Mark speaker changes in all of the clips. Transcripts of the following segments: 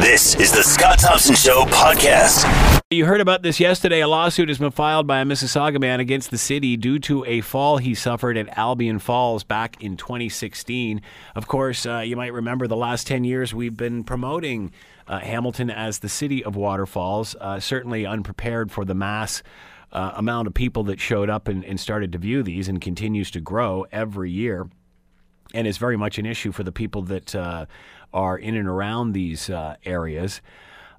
Speaker 1: This is the Scott Thompson Show podcast.
Speaker 2: You heard about this yesterday. A lawsuit has been filed by a Mississauga man against the city due to a fall he suffered at Albion Falls back in 2016. Of course, uh, you might remember the last 10 years we've been promoting uh, Hamilton as the city of waterfalls, uh, certainly unprepared for the mass. Uh, amount of people that showed up and, and started to view these and continues to grow every year and is very much an issue for the people that uh, are in and around these uh, areas.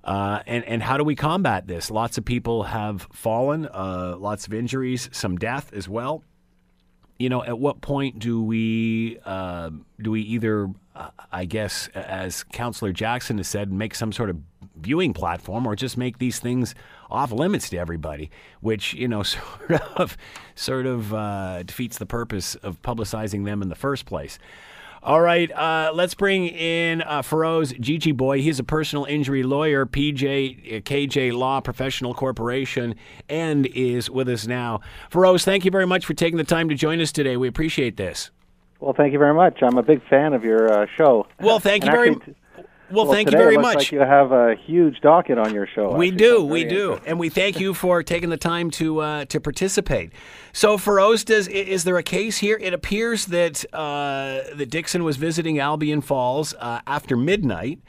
Speaker 2: Uh, and, and how do we combat this? Lots of people have fallen, uh, lots of injuries, some death as well. You know, at what point do we uh, do we either, uh, I guess, as Councillor Jackson has said, make some sort of viewing platform, or just make these things off limits to everybody, which you know sort of sort of uh, defeats the purpose of publicizing them in the first place. All right, uh, let's bring in uh, Feroz Gigi Boy. He's a personal injury lawyer, PJ KJ Law Professional Corporation, and is with us now. Feroz, thank you very much for taking the time to join us today. We appreciate this.
Speaker 3: Well, thank you very much. I'm a big fan of your uh, show.
Speaker 2: Well, thank you very much. Well,
Speaker 3: well,
Speaker 2: thank you very much.
Speaker 3: Like you have a huge docket on your show.
Speaker 2: We
Speaker 3: actually,
Speaker 2: do, we do, and we thank you for taking the time to uh, to participate. So, does i- is there a case here? It appears that uh, that Dixon was visiting Albion Falls uh, after midnight.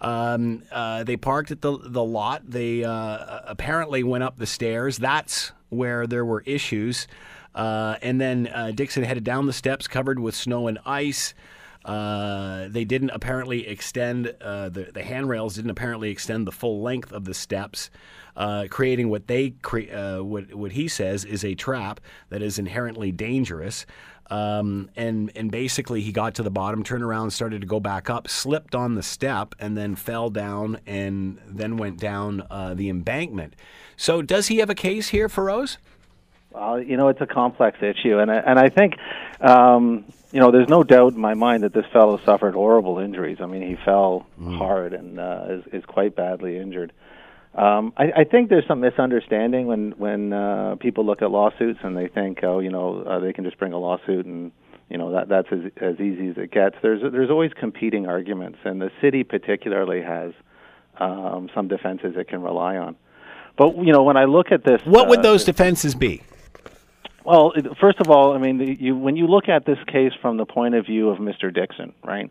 Speaker 2: Um, uh, they parked at the the lot. They uh, apparently went up the stairs. That's where there were issues. Uh, and then uh, Dixon headed down the steps covered with snow and ice. Uh, they didn't apparently extend uh, the the handrails didn't apparently extend the full length of the steps, uh, creating what they cre- uh, what what he says is a trap that is inherently dangerous. Um, and and basically he got to the bottom, turned around, started to go back up, slipped on the step, and then fell down, and then went down uh, the embankment. So does he have a case here, Feroz?
Speaker 3: Well, you know, it's a complex issue, and I, and I think, um, you know, there's no doubt in my mind that this fellow suffered horrible injuries. I mean, he fell hard and uh, is, is quite badly injured. Um, I, I think there's some misunderstanding when when uh, people look at lawsuits and they think, oh, you know, uh, they can just bring a lawsuit and you know that that's as as easy as it gets. There's there's always competing arguments, and the city particularly has um, some defenses it can rely on. But you know, when I look at this,
Speaker 2: What would
Speaker 3: uh,
Speaker 2: those defenses be?
Speaker 3: Well, first of all, I mean, you, when you look at this case from the point of view of Mr. Dixon, right?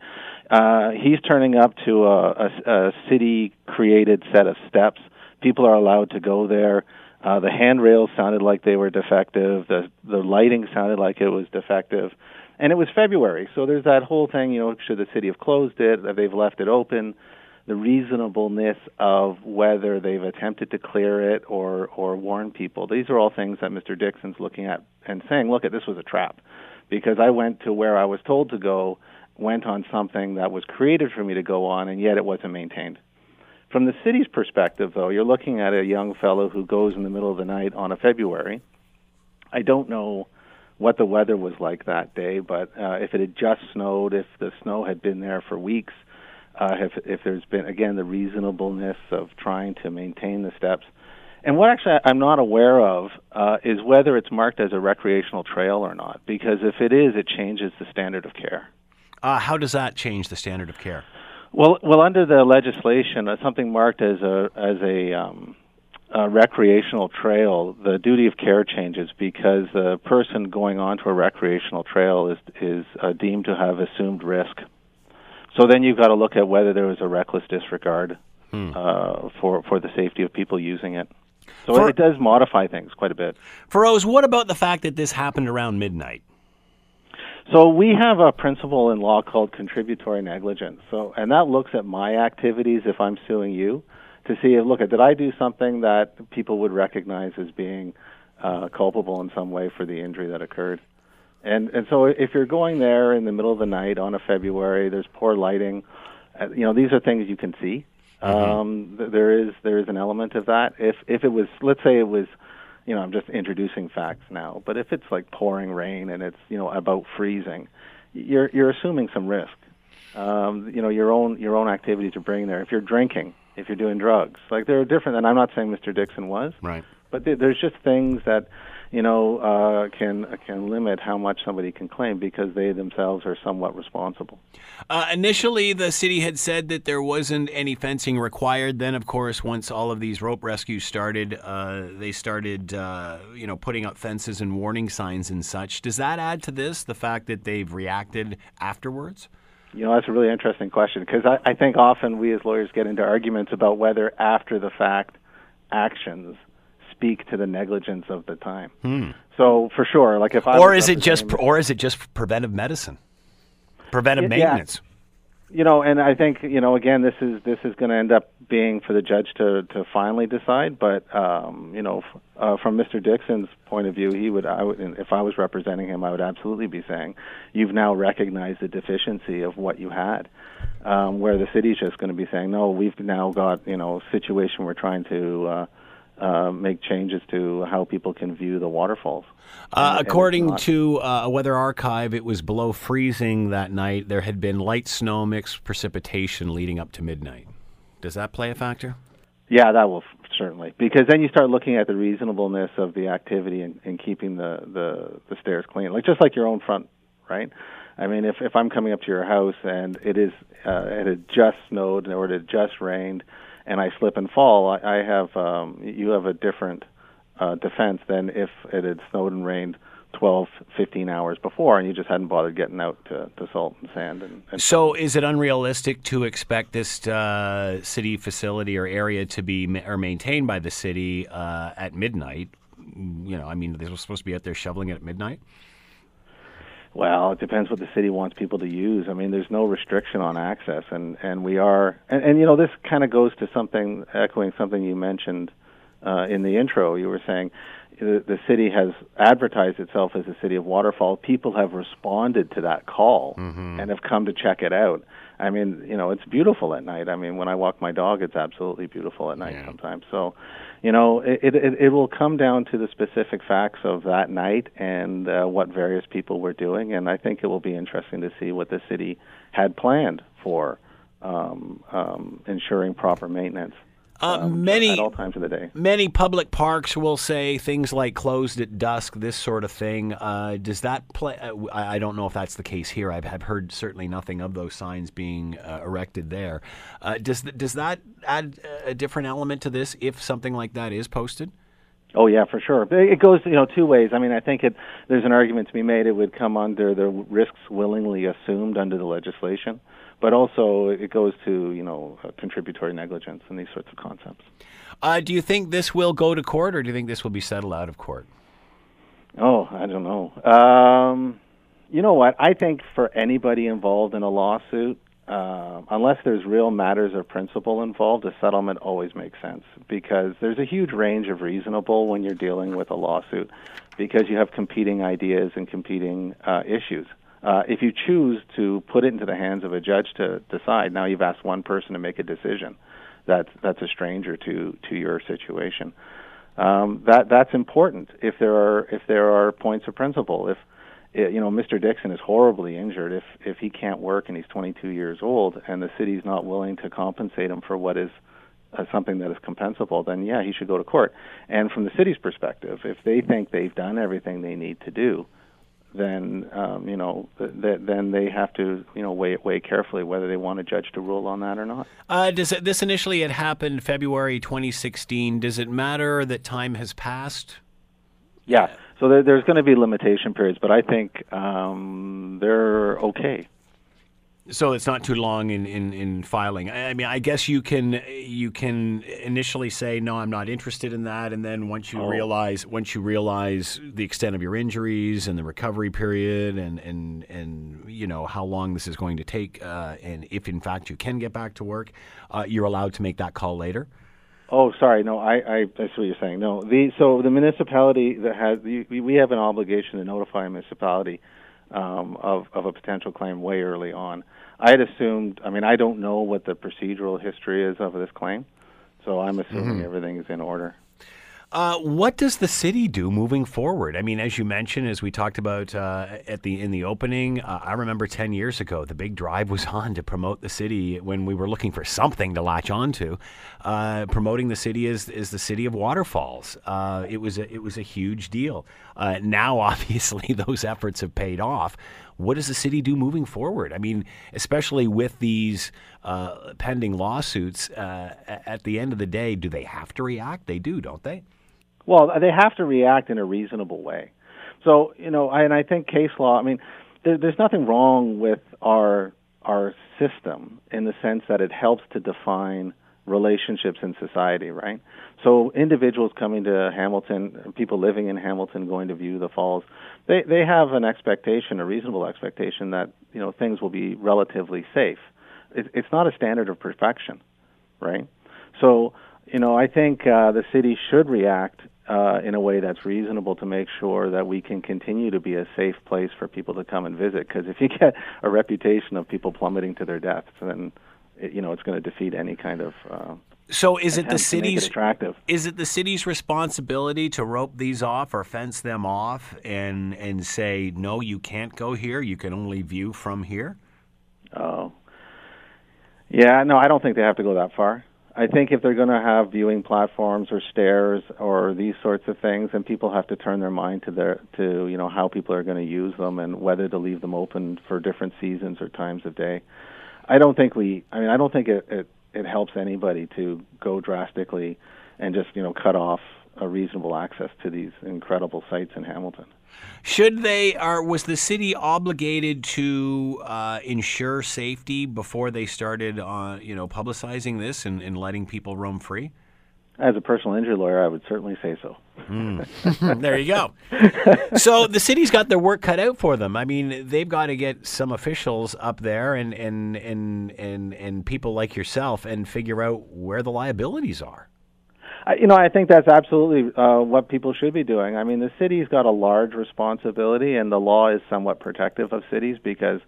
Speaker 3: Uh, he's turning up to a, a, a city-created set of steps. People are allowed to go there. Uh, the handrails sounded like they were defective. The the lighting sounded like it was defective, and it was February, so there's that whole thing. You know, should the city have closed it? They've left it open? The reasonableness of whether they've attempted to clear it or or warn people. These are all things that Mr. Dixon's looking at and saying, look, at this was a trap, because I went to where I was told to go, went on something that was created for me to go on, and yet it wasn't maintained. From the city's perspective, though, you're looking at a young fellow who goes in the middle of the night on a February. I don't know what the weather was like that day, but uh, if it had just snowed, if the snow had been there for weeks, uh, if if there's been again the reasonableness of trying to maintain the steps, and what actually I'm not aware of uh, is whether it's marked as a recreational trail or not. Because if it is, it changes the standard of care.
Speaker 2: Uh, how does that change the standard of care?
Speaker 3: Well, well, under the legislation, uh, something marked as a as a, um, a recreational trail, the duty of care changes because the person going onto a recreational trail is is uh, deemed to have assumed risk. So then you've got to look at whether there was a reckless disregard uh, for for the safety of people using it. So
Speaker 2: For-
Speaker 3: it does modify things quite a bit.
Speaker 2: Feroz, what about the fact that this happened around midnight?
Speaker 3: So we have a principle in law called contributory negligence. So and that looks at my activities if I'm suing you to see if look at did I do something that people would recognize as being uh, culpable in some way for the injury that occurred. And and so if you're going there in the middle of the night on a February, there's poor lighting. Uh, you know these are things you can see. Um, th- there is there is an element of that. If if it was let's say it was you know, I'm just introducing facts now. But if it's like pouring rain and it's you know about freezing, you're you're assuming some risk. Um, you know, your own your own activities are bringing there. If you're drinking, if you're doing drugs, like there are different. And I'm not saying Mr. Dixon was,
Speaker 2: Right.
Speaker 3: But th- there's just things that you know uh, can can limit how much somebody can claim because they themselves are somewhat responsible.
Speaker 2: Uh, initially, the city had said that there wasn't any fencing required. Then, of course, once all of these rope rescues started, uh, they started, uh, you know, putting up fences and warning signs and such. Does that add to this the fact that they've reacted afterwards?
Speaker 3: You know, that's a really interesting question because I, I think often we as lawyers get into arguments about whether after the fact actions speak to the negligence of the time.
Speaker 2: Hmm.
Speaker 3: So for sure, like if I
Speaker 2: or is it just, or is it just preventive medicine, preventive
Speaker 3: Yeah, yeah.
Speaker 2: maintenance?
Speaker 3: you know, and I think you know again this is this is going to end up being for the judge to to finally decide. But um, you know, f- uh, from Mr. Dixon's point of view, he would I would if I was representing him, I would absolutely be saying, you've now recognized the deficiency of what you had. Um, where the city's just going to be saying, no, we've now got you know a situation we're trying to. Uh, uh, make changes to how people can view the waterfalls.
Speaker 2: Uh,
Speaker 3: And- and
Speaker 2: according
Speaker 3: not-
Speaker 2: to uh, a weather archive, it was below freezing that night. There had been light snow mixed precipitation leading up to midnight. Does that play a factor?
Speaker 3: Yeah, that will f- certainly because then you start looking at the reasonableness of the activity and, and keeping the, the the stairs clean, like just like your own front, right? I mean, if if I'm coming up to your house and it is uh, it had just snowed or it had just rained, and I slip and fall, I, I have um, you have a different uh, defense than if it had snowed and rained 12, 15 hours before, and you just hadn't bothered getting out to, to salt and sand and, and
Speaker 2: So, is it unrealistic to expect this uh, city facility or area to be ma- or maintained by the city uh, at midnight? You know, I mean, they're supposed to be out there shoveling it at midnight.
Speaker 3: Well, it depends what the city wants people to use. I mean, there's no restriction on access, and and we are, and, and you know, this kind of goes to something echoing something you mentioned uh, in the intro. You were saying the, the city has advertised itself as a city of waterfall. People have responded to that call and have come to check it out. I mean, you know, it's beautiful at night. I mean, when I walk my dog, it's absolutely beautiful at night
Speaker 2: Yeah.
Speaker 3: sometimes. So, you know, it, it it will come down to the specific facts of that night and uh, what various people were doing, and I think it will be interesting to see what the city had planned for um, um, ensuring proper maintenance.
Speaker 2: Uh,
Speaker 3: um,
Speaker 2: many
Speaker 3: at all times of the day.
Speaker 2: many public parks will say things like closed at dusk, this sort of thing. Uh, does that play? Uh, I I don't know if that's the case here. I've, I've heard certainly nothing of those signs being uh, erected there. Uh, does th- does that add a different element to this if something like that is posted?
Speaker 3: Oh yeah, for sure. It goes, you know, two ways. I mean, I think it, there's an argument to be made. It would come under the risks willingly assumed under the legislation, but also it goes to, you know, uh, contributory negligence and these sorts of concepts.
Speaker 2: Uh, do you think this will go to court, or do you think this will be settled out of court?
Speaker 3: Oh, I don't know. Um, you know what? I think for anybody involved in a lawsuit, uh, unless there's real matters of principle involved, a settlement always makes sense because there's a huge range of reasonable when you're dealing with a lawsuit because you have competing ideas and competing uh, issues. Uh, if you choose to put it into the hands of a judge to decide, now you've asked one person to make a decision. That's that's a stranger to to your situation um, that that's important. If there are if there are points of principle, if eh, you know Mr. Dixon is horribly injured, if if he can't work and he's 22 years old, and the city's not willing to compensate him for what is uh, something that is compensable, then yeah, he should go to court. And from the city's perspective, if they think they've done everything they need to do, then um, you know th- th- then they have to you know weigh weigh carefully whether they want a judge to rule on that or not.
Speaker 2: Uh, does it, this initially had happened February 2016? Does it matter that time has passed?
Speaker 3: Yeah. So there, there's going to be limitation periods, but I think um, they're okay.
Speaker 2: So it's not too long in, in, in filing. I mean, I guess you can you can initially say no, I'm not interested in that, and then once you
Speaker 3: Oh.
Speaker 2: realize once you realize the extent of your injuries and the recovery period, and and and you know how long this is going to take, uh, and if in fact you can get back to work, uh, you're allowed to make that call later.
Speaker 3: Oh, sorry. No, I, I, I see what you're saying. No, the so the municipality that has we we have an obligation to notify a municipality um, of of a potential claim way early on. I had assumed. I mean, I don't know what the procedural history is of this claim, so I'm assuming everything is in order.
Speaker 2: Uh, what does the city do moving forward? I mean, as you mentioned, as we talked about uh, at the in the opening, uh, I remember ten years ago the big drive was on to promote the city when we were looking for something to latch onto. Uh, promoting the city as, as the city of waterfalls. Uh, it was a, it was a huge deal. Uh, now, obviously, those efforts have paid off. What does the city do moving forward? I mean, especially with these pending lawsuits. at the end of the day, do they have to react? They do, don't they?
Speaker 3: Well, they have to react in a reasonable way. So, you know, I, and I think case law. I mean, there, there's nothing wrong with our our system in the sense that it helps to define relationships in society, right? So individuals coming to Hamilton, people living in Hamilton going to view the falls, they they have an expectation, a reasonable expectation that, you know, things will be relatively safe. It, it's not a standard of perfection, right? So, you know, I think uh, the city should react uh, in a way that's reasonable to make sure that we can continue to be a safe place for people to come and visit. Because if you get a reputation of people plummeting to their deaths, then it, you know it's going to defeat any kind of. Uh,
Speaker 2: so is it the city's
Speaker 3: it?
Speaker 2: Is it the city's responsibility to rope these off or fence them off and and say no, you can't go here. You can only view from here.
Speaker 3: Oh, yeah. No, I don't think they have to go that far. I think if they're going to have viewing platforms or stairs or these sorts of things, then people have to turn their mind to their to you know how people are going to use them and whether to leave them open for different seasons or times of day. I don't think we. I mean, I don't think it it, it helps anybody to go drastically and just you know cut off a reasonable access to these incredible sites in Hamilton.
Speaker 2: Should they are was the city obligated to uh, ensure safety before they started on uh, you know publicizing this and, and letting people roam free?
Speaker 3: As a personal injury lawyer, I would certainly say so.
Speaker 2: Mm. there you go. so the city's got their work cut out for them. I mean, they've got to get some officials up there and and and and, and people like yourself and figure out where the liabilities are
Speaker 3: you know, I think that's absolutely uh, what people should be doing. I mean, the city's got a large responsibility, and the law is somewhat protective of cities because,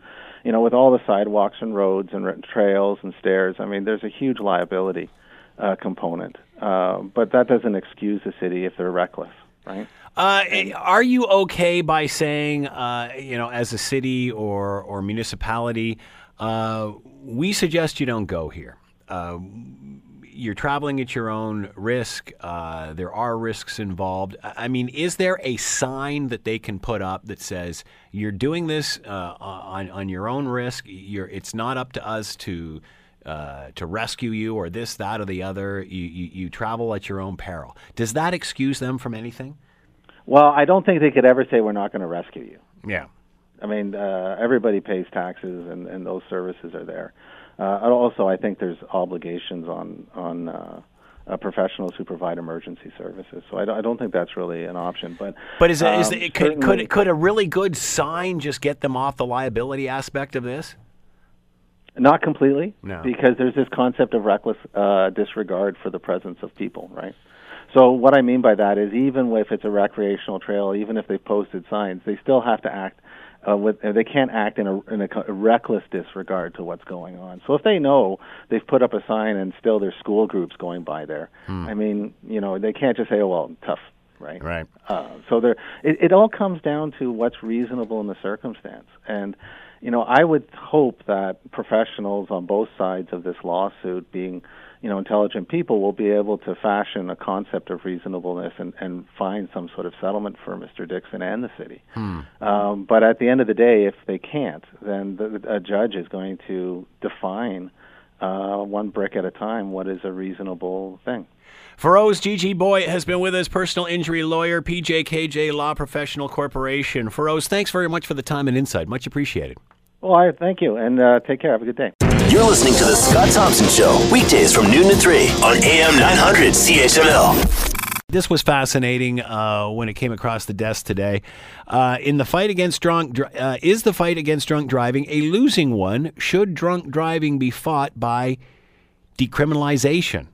Speaker 3: you know, with all the sidewalks and roads and trails and stairs, I mean, there's a huge liability uh, component. Uh, but that doesn't excuse the city if they're reckless, right?
Speaker 2: Uh, are you okay by saying, uh, you know, as a city or or municipality, uh, we suggest you don't go here? You're traveling at your own risk. Uh, there are risks involved. I mean, is there a sign that they can put up that says you're doing this uh, on on your own risk? You're, it's not up to us to uh, to rescue you or this, that, or the other. You, you, you travel at your own peril. Does that excuse them from anything?
Speaker 3: Well, I don't think they could ever say we're not going to rescue you.
Speaker 2: Yeah.
Speaker 3: I mean, uh, everybody pays taxes, and, and those services are there. Uh, also, I think there's obligations on on uh, uh, professionals who provide emergency services. So I don't, I don't think that's really an option. But
Speaker 2: but is, um, is it, could, could could a really good sign just get them off the liability aspect of this?
Speaker 3: Not completely,
Speaker 2: no.
Speaker 3: because there's this concept of reckless uh, disregard for the presence of people, right? So what I mean by that is even if it's a recreational trail, even if they've posted signs, they still have to act uh, with, they can't act in a, in a, a reckless disregard to what's going on. So if they know they've put up a sign and still there's school groups going by there, hmm. I mean, you know, they can't just say, "Oh well, tough." Right.
Speaker 2: Right.
Speaker 3: Uh, so there, it, it all comes down to what's reasonable in the circumstance, and you know, I would hope that professionals on both sides of this lawsuit, being you know, intelligent people will be able to fashion a concept of reasonableness and, and find some sort of settlement for Mr. Dixon and the city.
Speaker 2: Hmm.
Speaker 3: Um, but at the end of the day, if they can't, then the, a judge is going to define uh, one brick at a time what is a reasonable thing.
Speaker 2: Feroz Gigi Boy has been with us, personal injury lawyer, PJKJ Law Professional Corporation. Feroz, thanks very much for the time and insight. Much appreciated.
Speaker 3: Well, I thank you, and uh, take care. Have a good day.
Speaker 1: You're listening to the Scott Thompson Show weekdays from noon to three on AM 900 CHML.
Speaker 2: This was fascinating uh, when it came across the desk today. Uh, in the fight against drunk, uh, is the fight against drunk driving a losing one? Should drunk driving be fought by decriminalization?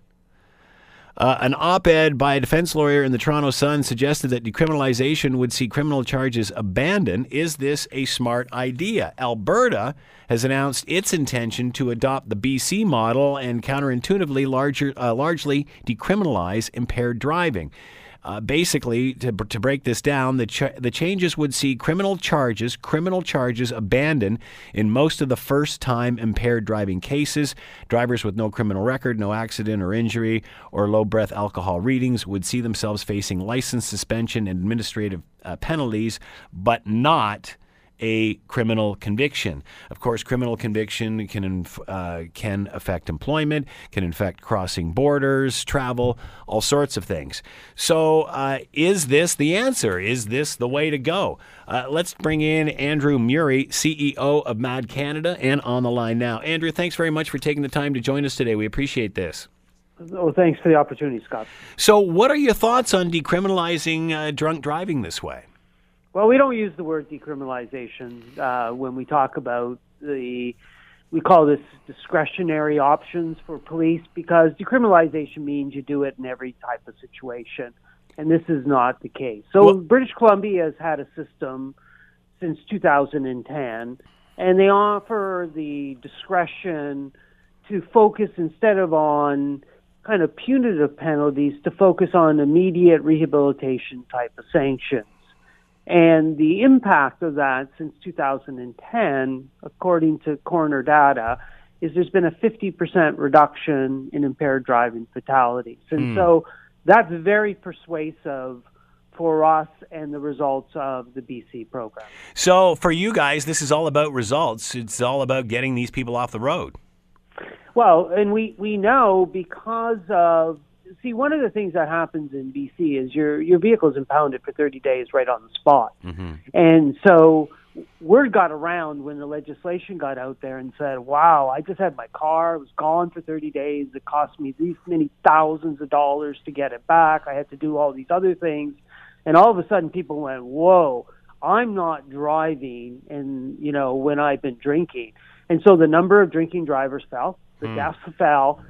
Speaker 2: Uh, an op ed by a defense lawyer in the Toronto Sun suggested that decriminalization would see criminal charges abandoned. Is this a smart idea? Alberta has announced its intention to adopt the BC model and counterintuitively larger, uh, largely decriminalize impaired driving. Uh, basically, to, to break this down, the, ch- the changes would see criminal charges, criminal charges abandoned in most of the first time impaired driving cases. Drivers with no criminal record, no accident or injury, or low breath alcohol readings would see themselves facing license suspension and administrative uh, penalties, but not a criminal conviction. Of course, criminal conviction can uh, can affect employment, can affect crossing borders, travel, all sorts of things. So, uh, is this the answer? Is this the way to go? Uh, let's bring in Andrew Murie, CEO of MADD Canada, and on the line now. Andrew, thanks very much for taking the time to join us today. We appreciate this.
Speaker 4: Oh, thanks for the opportunity, Scott.
Speaker 2: So, what are your thoughts on decriminalizing uh, drunk driving this way?
Speaker 4: Well, we don't use the word decriminalization uh, when we talk about the. We call this discretionary options for police because decriminalization means you do it in every type of situation, and this is not the case. So, well, British Columbia has had a system since 2010, and they offer the discretion to focus instead of on kind of punitive penalties to focus on immediate rehabilitation type of sanctions. And the impact of that since 2010, according to coroner data, is there's been a 50% reduction in impaired driving fatalities. And mm. so that's very persuasive for us and the results of the BC program.
Speaker 2: So for you guys, this is all about results. It's all about getting these people off the road.
Speaker 4: Well, and we, we know because of see, one of the things that happens in BC is your your vehicle is impounded for 30 days right on the spot, mm-hmm. and so word got around when the legislation got out there and said, "Wow, I just had my car; it was gone for 30 days. It cost me these many thousands of dollars to get it back. I had to do all these other things." And all of a sudden, people went, "Whoa, I'm not driving," and you know when I've been drinking, and so the number of drinking drivers fell, the mm. deaths fell.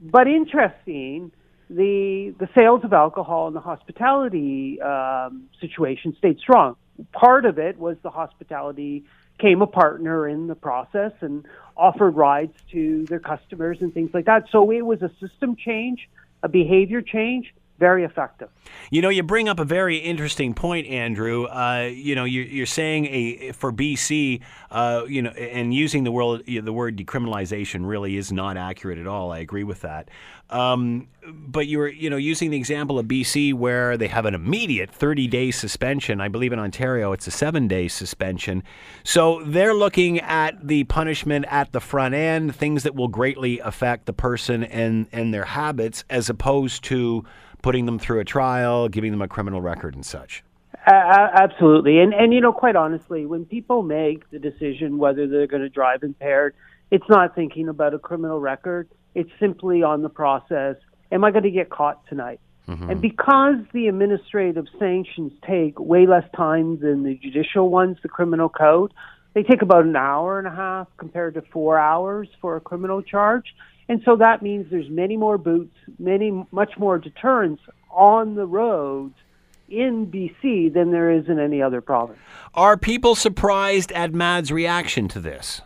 Speaker 4: But interesting, the the sales of alcohol and the hospitality um, situation stayed strong. Part of it was the hospitality came a partner in the process and offered rides to their customers and things like that. So it was a system change, a behavior change, very effective.
Speaker 2: You know, you bring up a very interesting point, Andrew. Uh, you know, you're, you're, saying a for BC, uh, you know, and using the word the word decriminalization really is not accurate at all. I agree with that. Um, but you were, you know, using the example of BC where they have an immediate 30 day suspension. I believe in Ontario it's a seven day suspension. So they're looking at the punishment at the front end, things that will greatly affect the person and and their habits, as opposed to putting them through a trial, giving them a criminal record and such.
Speaker 4: Uh, absolutely, and and you know, quite honestly, when people make the decision whether they're going to drive impaired, it's not thinking about a criminal record. It's simply on the process. Am I going to get caught tonight? Mm-hmm. And because the administrative sanctions take way less time than the judicial ones, the criminal code, they take about an hour and a half compared to four hours for a criminal charge. And so that means there's many more boots, many much more deterrence on the roads in BC than there is in any other province.
Speaker 2: Are people surprised at MADD's reaction to this?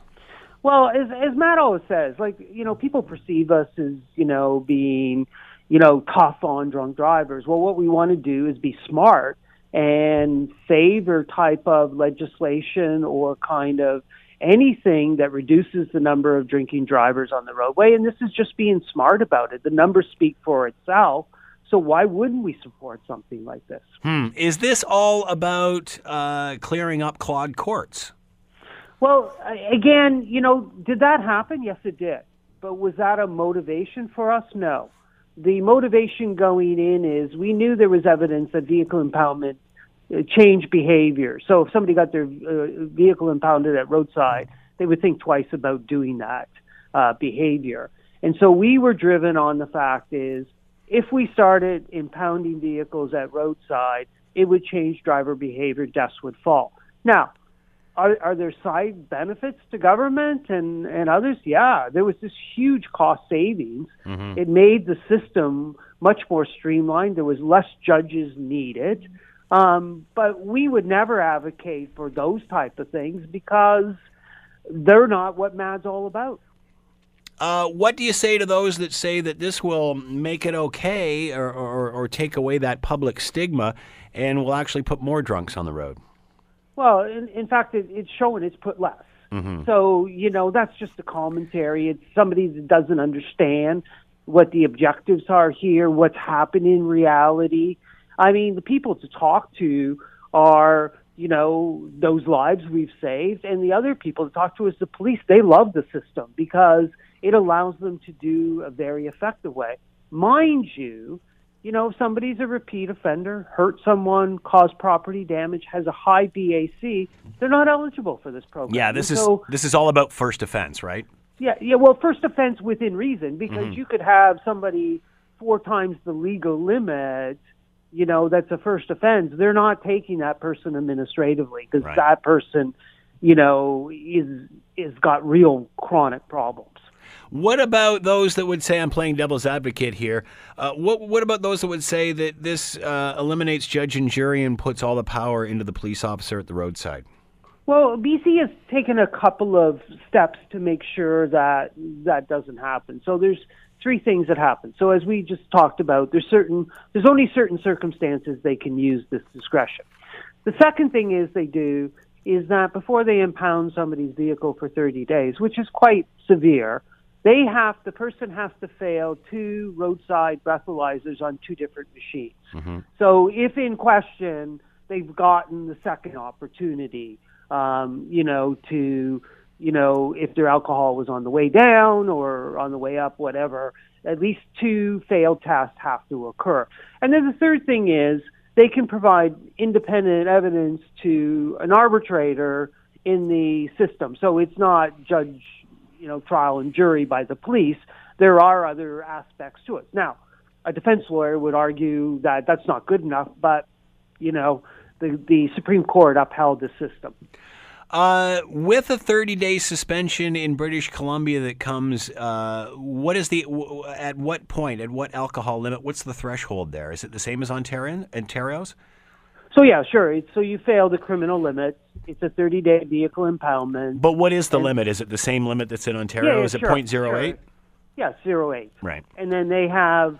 Speaker 4: Well, as as MADD always says, like you know, people perceive us as you know being you know tough on drunk drivers. Well, what we want to do is be smart and favor type of legislation or kind of anything that reduces the number of drinking drivers on the roadway. And this is just being smart about it. The numbers speak for itself. So why wouldn't we support something like this?
Speaker 2: Hmm. Is this all about uh, clearing up clogged courts?
Speaker 4: Well, again, you know, did that happen? Yes, it did. But was that a motivation for us? No. The motivation going in is we knew there was evidence that vehicle impoundment change behavior. So if somebody got their uh, vehicle impounded at roadside, they would think twice about doing that uh, behavior. And so we were driven on the fact is if we started impounding vehicles at roadside, it would change driver behavior, deaths would fall. Now, are, are there side benefits to government and, and others? Yeah, there was this huge cost savings. Mm-hmm. It made the system much more streamlined. There was less judges needed. Um, but we would never advocate for those type of things because they're not what MADD's all about.
Speaker 2: Uh, what do you say to those that say that this will make it okay or, or, or take away that public stigma and will actually put more drunks on the road?
Speaker 4: Well, in, in fact, it, it's showing it's put less. So, you know, that's just a commentary. It's somebody that doesn't understand what the objectives are here, what's happened in reality. I mean, the people to talk to are, you know, those lives we've saved, and the other people to talk to is the police. They love the system because it allows them to do a very effective way. Mind you, you know, if somebody's a repeat offender, hurt someone, caused property damage, has a high BAC, they're not eligible for this program.
Speaker 2: Yeah, this
Speaker 4: And
Speaker 2: is
Speaker 4: so,
Speaker 2: this is all about first offense, right?
Speaker 4: yeah, yeah. Well, first offense within reason, because
Speaker 2: Mm-hmm.
Speaker 4: you could have somebody four times the legal limit. You know, that's a first offense. They're not taking that person administratively because
Speaker 2: Right.
Speaker 4: that person, you know, is is got real chronic problems.
Speaker 2: What about those that would say I'm playing devil's advocate here? Uh, what what about those that would say that this uh, eliminates judge and jury and puts all the power into the police officer at the roadside?
Speaker 4: Well, BC has taken a couple of steps to make sure that that doesn't happen. So there's three things that happen. So as we just talked about, there's certain there's only certain circumstances they can use this discretion. The second thing is they do is that before they impound somebody's vehicle for 30 days, which is quite severe, they have the person has to fail two roadside breathalyzers on two different machines. So if in question they've gotten the second opportunity, um, you know, to you know if their alcohol was on the way down or on the way up, whatever, at least two failed tests have to occur. And then the third thing is they can provide independent evidence to an arbitrator in the system. So it's not judge, you know, trial and jury by the police. There are other aspects to it. Now, a defense lawyer would argue that that's not good enough, but you know, the the Supreme Court upheld the system.
Speaker 2: Uh, with a 30 day suspension in British Columbia that comes, uh, what is the w- at what point at what alcohol limit? What's the threshold there? Is it the same as Ontario? Ontario's?
Speaker 4: So yeah, sure. So you fail the criminal limits. It's a 30 day vehicle impoundment.
Speaker 2: But what is the limit? Is it the same limit that's in Ontario?
Speaker 4: Yeah, yeah,
Speaker 2: is it
Speaker 4: sure,
Speaker 2: 0.08?
Speaker 4: sure. Yeah, zero eight.
Speaker 2: Right.
Speaker 4: And then they have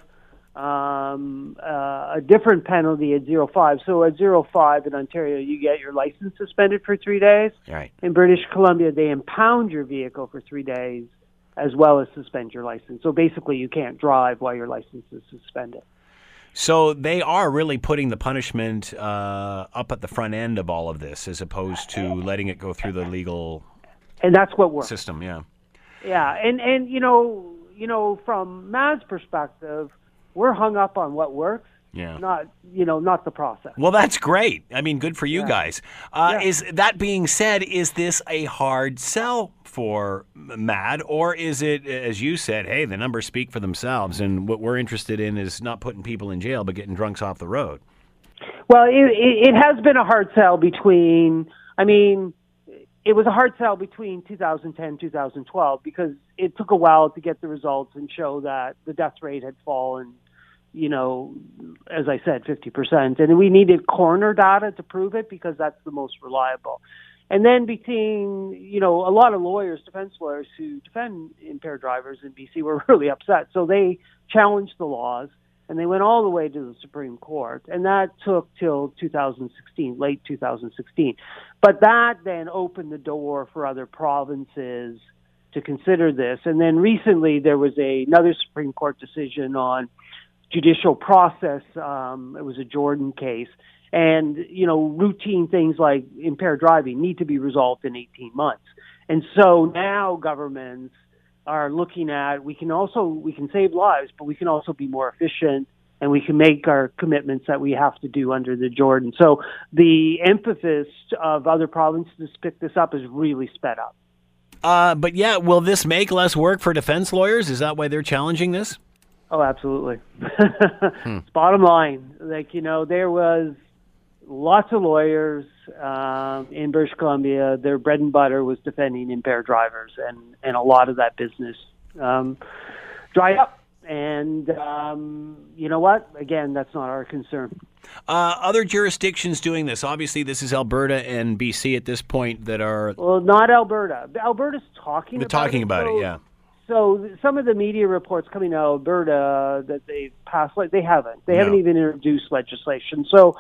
Speaker 4: um, uh, a different penalty at zero five. So at zero five in Ontario, you get your license suspended for three days.
Speaker 2: Right.
Speaker 4: In British Columbia, they impound your vehicle for three days as well as suspend your license. So basically, you can't drive while your license is suspended.
Speaker 2: So they are really putting the punishment uh, up at the front end of all of this, as opposed to letting it go through the legal
Speaker 4: And that's what works.
Speaker 2: system. Yeah.
Speaker 4: Yeah, and and you know, you know, from MADD's perspective, we're hung up on what works,
Speaker 2: Yeah.
Speaker 4: not you know, not the process.
Speaker 2: Well, that's great. I mean, good for you guys. Uh,
Speaker 4: Yeah.
Speaker 2: Is that being said? Is this a hard sell for MADD, or is it, as you said, hey, the numbers speak for themselves, and what we're interested in is not putting people in jail, but getting drunks off the road?
Speaker 4: Well, it, it, it has been a hard sell between. I mean, it was a hard sell between 2010 2012 because it took a while to get the results and show that the death rate had fallen. You know, as I said, 50%. And we needed coroner data to prove it because that's the most reliable. And then between, you know, a lot of lawyers, defense lawyers who defend impaired drivers in BC were really upset. So they challenged the laws and they went all the way to the Supreme Court. And that took till 2016, late 2016. But that then opened the door for other provinces to consider this. And then recently there was a, another Supreme Court decision on judicial process. Um, it was a Jordan case. And, you know, routine things like impaired driving need to be resolved in 18 months. And so now governments are looking at, we can also, we can save lives, but we can also be more efficient and we can make our commitments that we have to do under the Jordan. So the emphasis of other provinces to pick this up is really sped up.
Speaker 2: Uh, but yeah, will this make less work for defense lawyers? Is that why they're challenging this?
Speaker 4: Oh, absolutely. It's bottom line. Like, you know, there was lots of lawyers um, in British Columbia. Their bread and butter was defending impaired drivers, and, and a lot of that business um, dried up. And um, you know what? Again, that's not our concern.
Speaker 2: Uh, other jurisdictions doing this. Obviously, this is Alberta and BC at this point that are
Speaker 4: Well, not Alberta. Alberta's talking
Speaker 2: they're
Speaker 4: about
Speaker 2: talking
Speaker 4: it.
Speaker 2: about
Speaker 4: so-
Speaker 2: it. Yeah.
Speaker 4: so some of the media reports coming out of Alberta that they've passed, like they haven't. They no. haven't even introduced legislation. So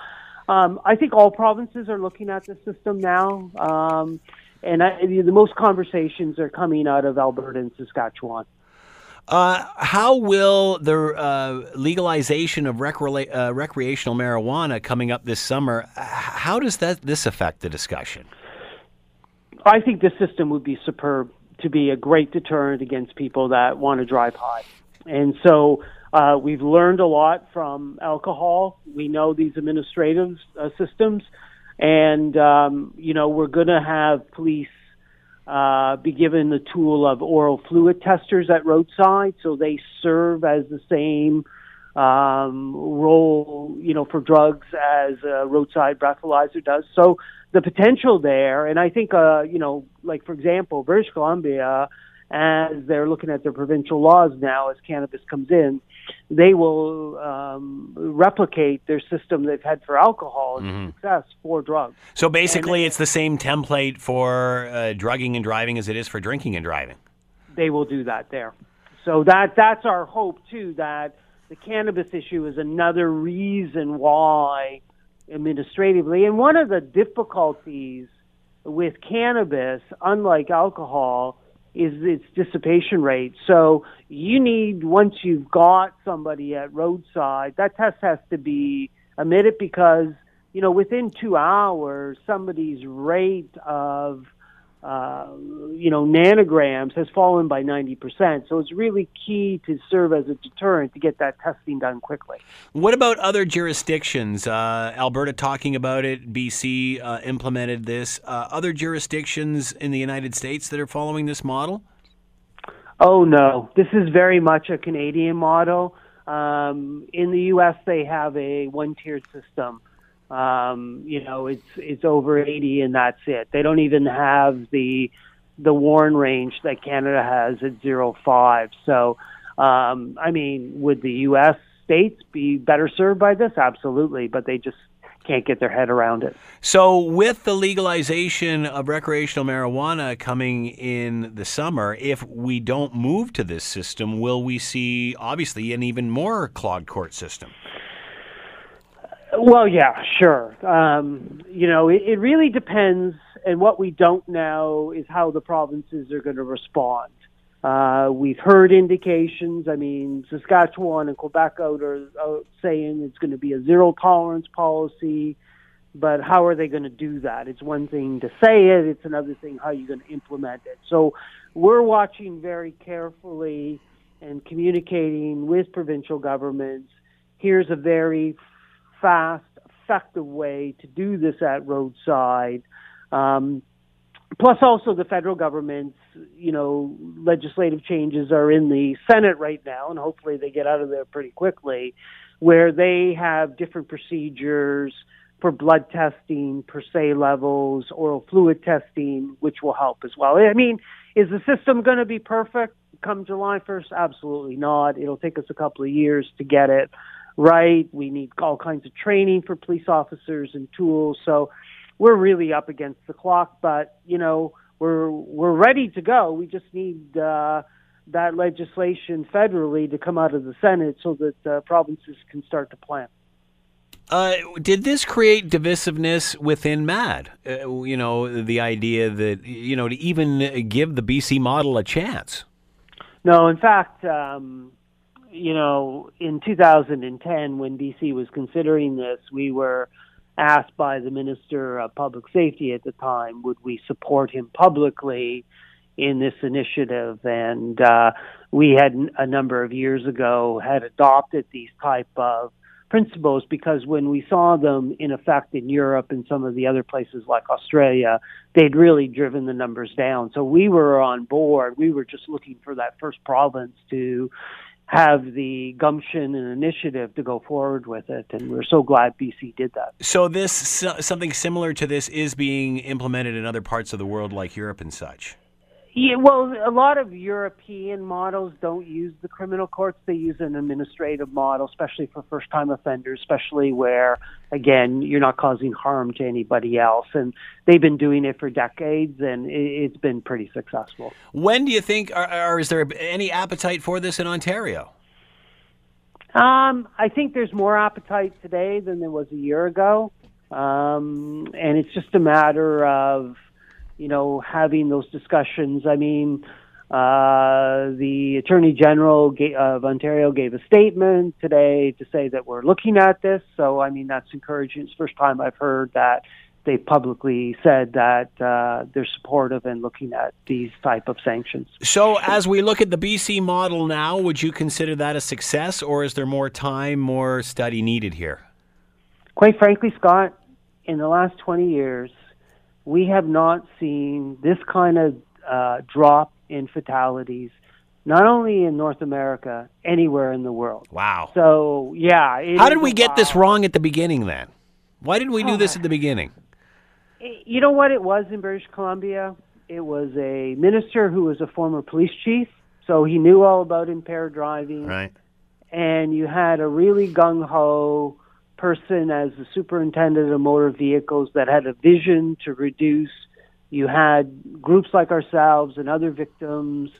Speaker 4: um, I think all provinces are looking at the system now. Um, and I, the most conversations are coming out of Alberta and Saskatchewan.
Speaker 2: Uh, how will the uh, legalization of recre- uh, recreational marijuana coming up this summer? How does that this affect the discussion?
Speaker 4: I think the system would be superb to be a great deterrent against people that want to drive high, and so uh, we've learned a lot from alcohol. We know these administrative uh, systems, and um, you know we're going to have police uh, be given the tool of oral fluid testers at roadside, so they serve as the same um, role, you know, for drugs as a roadside breathalyzer does. So the potential there, and I think, uh, you know, like for example, British Columbia, as they're looking at their provincial laws now, as cannabis comes in, they will um, replicate their system they've had for alcohol and mm-hmm. success for drugs.
Speaker 2: So basically, it's the same template for uh, drugging and driving as it is for drinking and driving.
Speaker 4: They will do that there. So that that's our hope too. That the cannabis issue is another reason why administratively, and one of the difficulties with cannabis, unlike alcohol, is its dissipation rate. So you need once you've got somebody at roadside, that test has to be emitted because you know within two hours somebody's rate of uh, you know, nanograms has fallen by 90%. So it's really key to serve as a deterrent to get that testing done quickly.
Speaker 2: What about other jurisdictions? Uh, Alberta talking about it, BC uh, implemented this. Uh, other jurisdictions in the United States that are following this model?
Speaker 4: Oh, no. This is very much a Canadian model. Um, in the U.S., they have a one tiered system. Um, you know, it's it's over 80 and that's it. They don't even have the the warn range that Canada has at zero five. So, um, I mean, would the U.S. states be better served by this? Absolutely, but they just can't get their head around it.
Speaker 2: So, with the legalization of recreational marijuana coming in the summer, if we don't move to this system, will we see obviously an even more clogged court system?
Speaker 4: Well, yeah, sure. Um, you know, it, it really depends, and what we don't know is how the provinces are going to respond. Uh, we've heard indications. I mean, Saskatchewan and Quebec out are, saying it's going to be a zero tolerance policy, but how are they going to do that? It's one thing to say it; it's another thing how you're going to implement it. So, we're watching very carefully and communicating with provincial governments. Here's a very fast, effective way to do this at roadside. Um, plus, also the federal government's, you know, legislative changes are in the Senate right now, and hopefully they get out of there pretty quickly, where they have different procedures for blood testing, per se levels, oral fluid testing, which will help as well. I mean, is the system going to be perfect come July 1st? Absolutely not. It'll take us a couple of years to get it right. We need all kinds of training for police officers and tools. So we're really up against the clock, but you know we're we're ready to go. We just need uh, that legislation federally to come out of the Senate so that uh, provinces can start to plan.
Speaker 2: Uh, did this create divisiveness within MADD? Uh, you know, the idea that you know to even give the BC model a chance.
Speaker 4: No, in fact, um, you know, in 2010, when BC was considering this, we were asked by the Minister of Public Safety at the time, would we support him publicly in this initiative? And uh, we had a number of years ago had adopted these type of principles because when we saw them in effect in Europe and some of the other places like Australia, they'd really driven the numbers down. So we were on board. We were just looking for that first province to have the gumption and initiative to go forward with it, and we're so glad BC did that.
Speaker 2: So this something similar to this is being implemented in other parts of the world, like Europe and such.
Speaker 4: Yeah, well, a lot of European models don't use the criminal courts. They use an administrative model, especially for first time offenders, especially where, again, you're not causing harm to anybody else. And they've been doing it for decades, and it's been pretty successful.
Speaker 2: When do you think, or, or is there any appetite for this in Ontario?
Speaker 4: Um, I think there's more appetite today than there was a year ago. Um, and it's just a matter of you know, having those discussions. I mean, uh, the Attorney General of Ontario gave a statement today to say that we're looking at this. So, I mean, that's encouraging. It's the first time I've heard that they publicly said that uh, they're supportive and looking at these type of sanctions.
Speaker 2: So, as we look at the BC model now, would you consider that a success, or is there more time, more study needed here?
Speaker 4: Quite frankly, Scott, in the last 20 years, we have not seen this kind of uh, drop in fatalities, not only in North America, anywhere in the world.
Speaker 2: Wow.
Speaker 4: So, yeah.
Speaker 2: How did we get this wrong at the beginning then? Why didn't we do this at the beginning?
Speaker 4: You know what it was in British Columbia? It was a minister who was a former police chief, so he knew all about impaired driving.
Speaker 2: Right.
Speaker 4: And you had a really gung ho person as the superintendent of motor vehicles that had a vision to reduce. You had groups like ourselves and other victims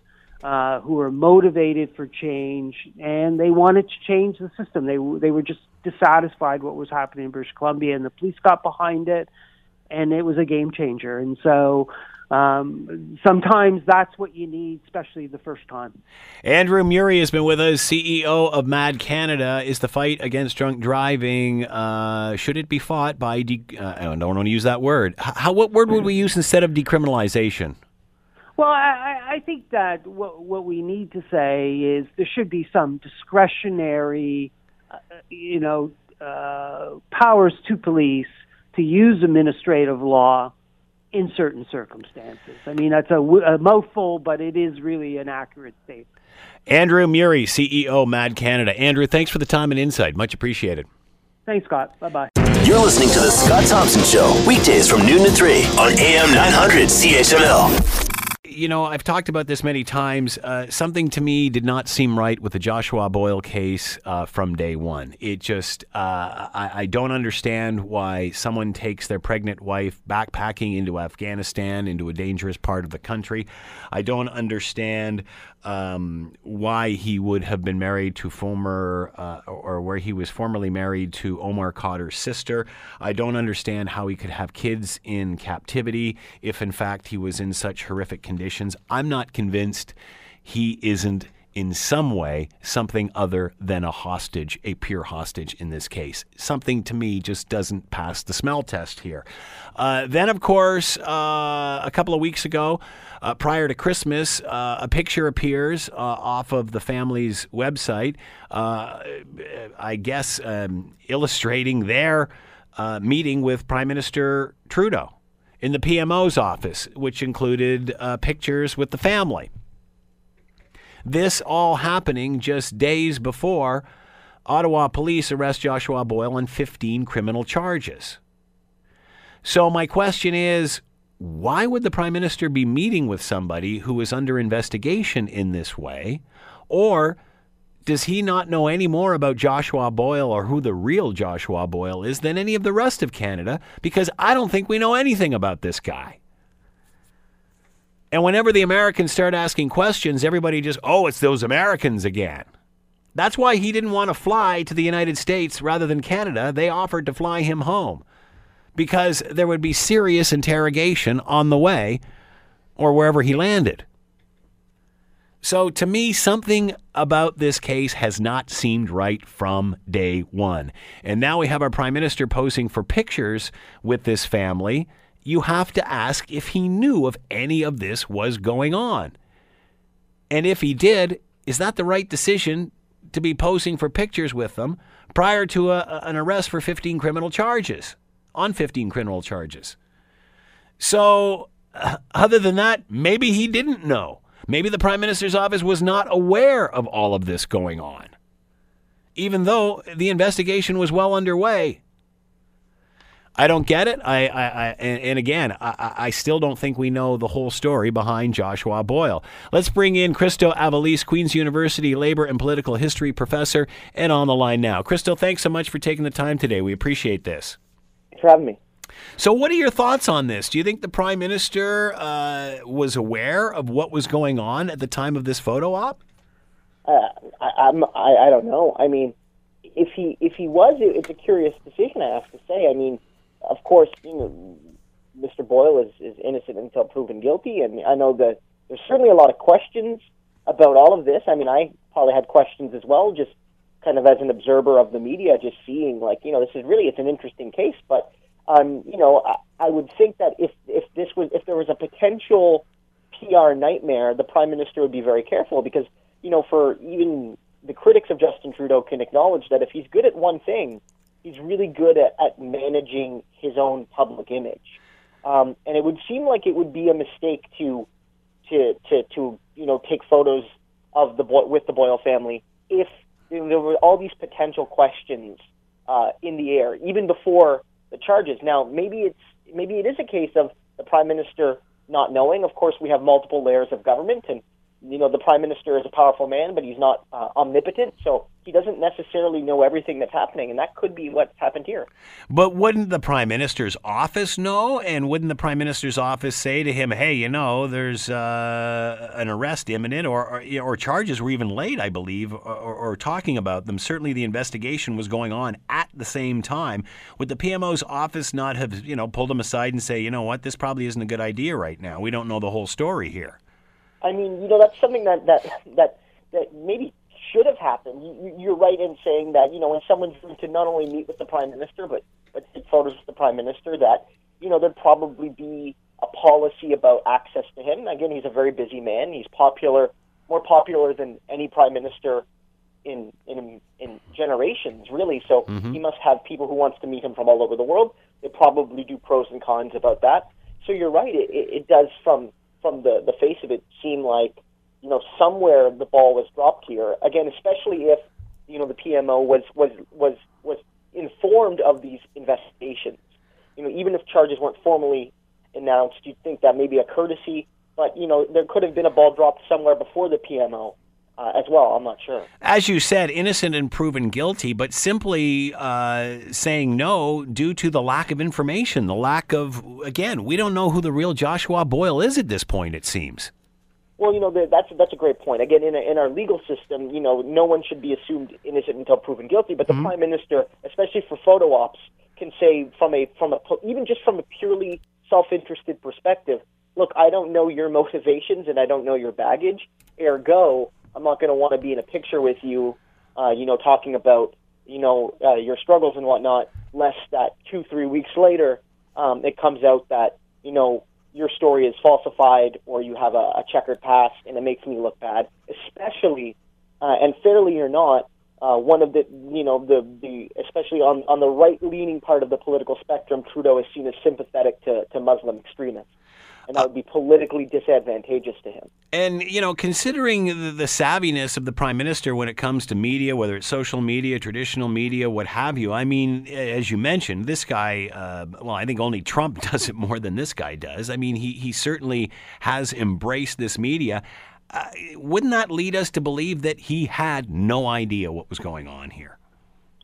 Speaker 4: uh, who were motivated for change, and they wanted to change the system. They they were just dissatisfied what was happening in British Columbia, and the police got behind it, and it was a game changer. And so um, sometimes that's what you need, especially the first time.
Speaker 2: Andrew Murie has been with us, CEO of MADD Canada. Is the fight against drunk driving uh, should it be fought by? De- uh, I don't want to use that word. How? What word would we use instead of decriminalization?
Speaker 4: Well, I, I think that what, what we need to say is there should be some discretionary, uh, you know, uh, powers to police to use administrative law in certain circumstances. I mean, that's a, a mouthful, but it is really an accurate statement.
Speaker 2: Andrew Murie, CEO, MADD Canada. Andrew, thanks for the time and insight. Much appreciated.
Speaker 4: Thanks, Scott. Bye bye.
Speaker 1: You're listening to The Scott Thompson Show, weekdays from noon to 3 on AM 900 CHML
Speaker 2: you know, I've talked about this many times. Uh, something to me did not seem right with the Joshua Boyle case uh, from day one. It just, uh, I, I, don't understand why someone takes their pregnant wife backpacking into Afghanistan, into a dangerous part of the country. I don't understand um, why he would have been married to former, uh, or where he was formerly married to Omar Khadr's sister. I don't understand how he could have kids in captivity if, in fact, he was in such horrific conditions. I'm not convinced he isn't in some way something other than a hostage, a pure hostage in this case. Something to me just doesn't pass the smell test here. Uh, then, of course, uh, a couple of weeks ago, uh, prior to Christmas, uh, a picture appears uh, off of the family's website, uh, I guess um, illustrating their meeting with Prime Minister Trudeau in the PMO's office, which included uh, pictures with the family. This all happening just days before Ottawa police arrest Joshua Boyle on 15 criminal charges. So, my question is why would the Prime Minister be meeting with somebody who is under investigation in this way? Or does he not know any more about Joshua Boyle or who the real Joshua Boyle is than any of the rest of Canada? Because I don't think we know anything about this guy. And whenever the Americans start asking questions, everybody just, oh, it's those Americans again. That's why he didn't want to fly to the United States rather than Canada. They offered to fly him home because there would be serious interrogation on the way or wherever he landed. So, to me, something about this case has not seemed right from day one. And now we have our prime minister posing for pictures with this family you have to ask if he knew of any of this was going on. And if he did, is that the right decision to be posing for pictures with them prior to a, an arrest for 15 criminal charges, on 15 criminal charges? So, uh, other than that, maybe he didn't know. Maybe the Prime Minister's office was not aware of all of this going on, even though the investigation was well underway. I don't get it. I, I, I and, again, I, I still don't think we know the whole story behind Joshua Boyle. Let's bring in Christo Aivalis, Queen's University labor and political history professor, and on the line now. Christo, thanks so much for taking the time today. We appreciate this.
Speaker 5: Thanks for having me.
Speaker 2: So, what are your thoughts on this? Do you think the prime minister uh, was aware of what was going on at the time of this photo op?
Speaker 5: Uh, I, I'm, I, I don't know. I mean, if he if he was, it, it's a curious decision. I have to say. I mean, of course, you know, Mr. Boyle is, is innocent until proven guilty, and I know that there's certainly a lot of questions about all of this. I mean, I probably had questions as well, just kind of as an observer of the media, just seeing like, you know, this is really it's an interesting case, but um, you know, I, I would think that if if this was if there was a potential PR nightmare, the prime minister would be very careful because you know, for even the critics of Justin Trudeau can acknowledge that if he's good at one thing, he's really good at, at managing his own public image. Um, and it would seem like it would be a mistake to to to to you know take photos of the boy with the Boyle family if you know, there were all these potential questions uh, in the air even before the charges. Now maybe it's maybe it is a case of the prime minister not knowing. Of course, we have multiple layers of government, and you know, the prime minister is a powerful man, but he's not uh, omnipotent, so he doesn't necessarily know everything that's happening, and that could be what's happened here.
Speaker 2: But wouldn't the prime minister's office know? And wouldn't the prime minister's office say to him, "Hey, you know, there's uh, an arrest imminent, or, or, or charges were even laid, I believe, or, or talking about them? Certainly, the investigation was going on at the same time. Would the PMO's office not have, you know, pulled him aside and say, you know what, this probably isn't a good idea right now. We don't know the whole story here."
Speaker 5: I mean, you know, that's something that that that that maybe should have happened. You, you're right in saying that you know when someone's going to not only meet with the prime minister but but take photos with the prime minister, that you know there'd probably be a policy about access to him. Again, he's a very busy man. He's popular, more popular than any prime minister in in in generations, really. So mm-hmm. he must have people who wants to meet him from all over the world. They probably do pros and cons about that. So you're right. It, it, it does from from the, the face of it, seem like, you know, somewhere the ball was dropped here. Again, especially if, you know, the PMO was, was, was, was informed of these investigations. You know, even if charges weren't formally announced, you'd think that may be a courtesy, but, you know, there could have been a ball dropped somewhere before the PMO uh, as well. I'm not sure.
Speaker 2: As you said, innocent and proven guilty, but simply uh, saying no due to the lack of information, the lack of, again, we don't know who the real Joshua Boyle is at this point, it seems.
Speaker 5: Well, you know that's that's a great point. Again, in a, in our legal system, you know, no one should be assumed innocent until proven guilty. But the mm-hmm. prime minister, especially for photo ops, can say from a from a even just from a purely self-interested perspective, look, I don't know your motivations and I don't know your baggage. Ergo, I'm not going to want to be in a picture with you, uh, you know, talking about, you know, uh, your struggles and whatnot, lest that two, three weeks later, um, it comes out that, you know, your story is falsified or you have a, a checkered past and it makes me look bad, especially, uh, and fairly or not, uh, one of the, you know, the, the, especially on, on the right leaning part of the political spectrum, Trudeau is seen as sympathetic to, to Muslim extremists and that would be politically disadvantageous to him.
Speaker 2: And you know, considering the, the, savviness of the prime minister when it comes to media, whether it's social media, traditional media, what have you, I mean, as you mentioned, this guy. Uh, well, I think only Trump does it more than this guy does. I mean, he he certainly has embraced this media. Uh, wouldn't that lead us to believe that he had no idea what was going on here?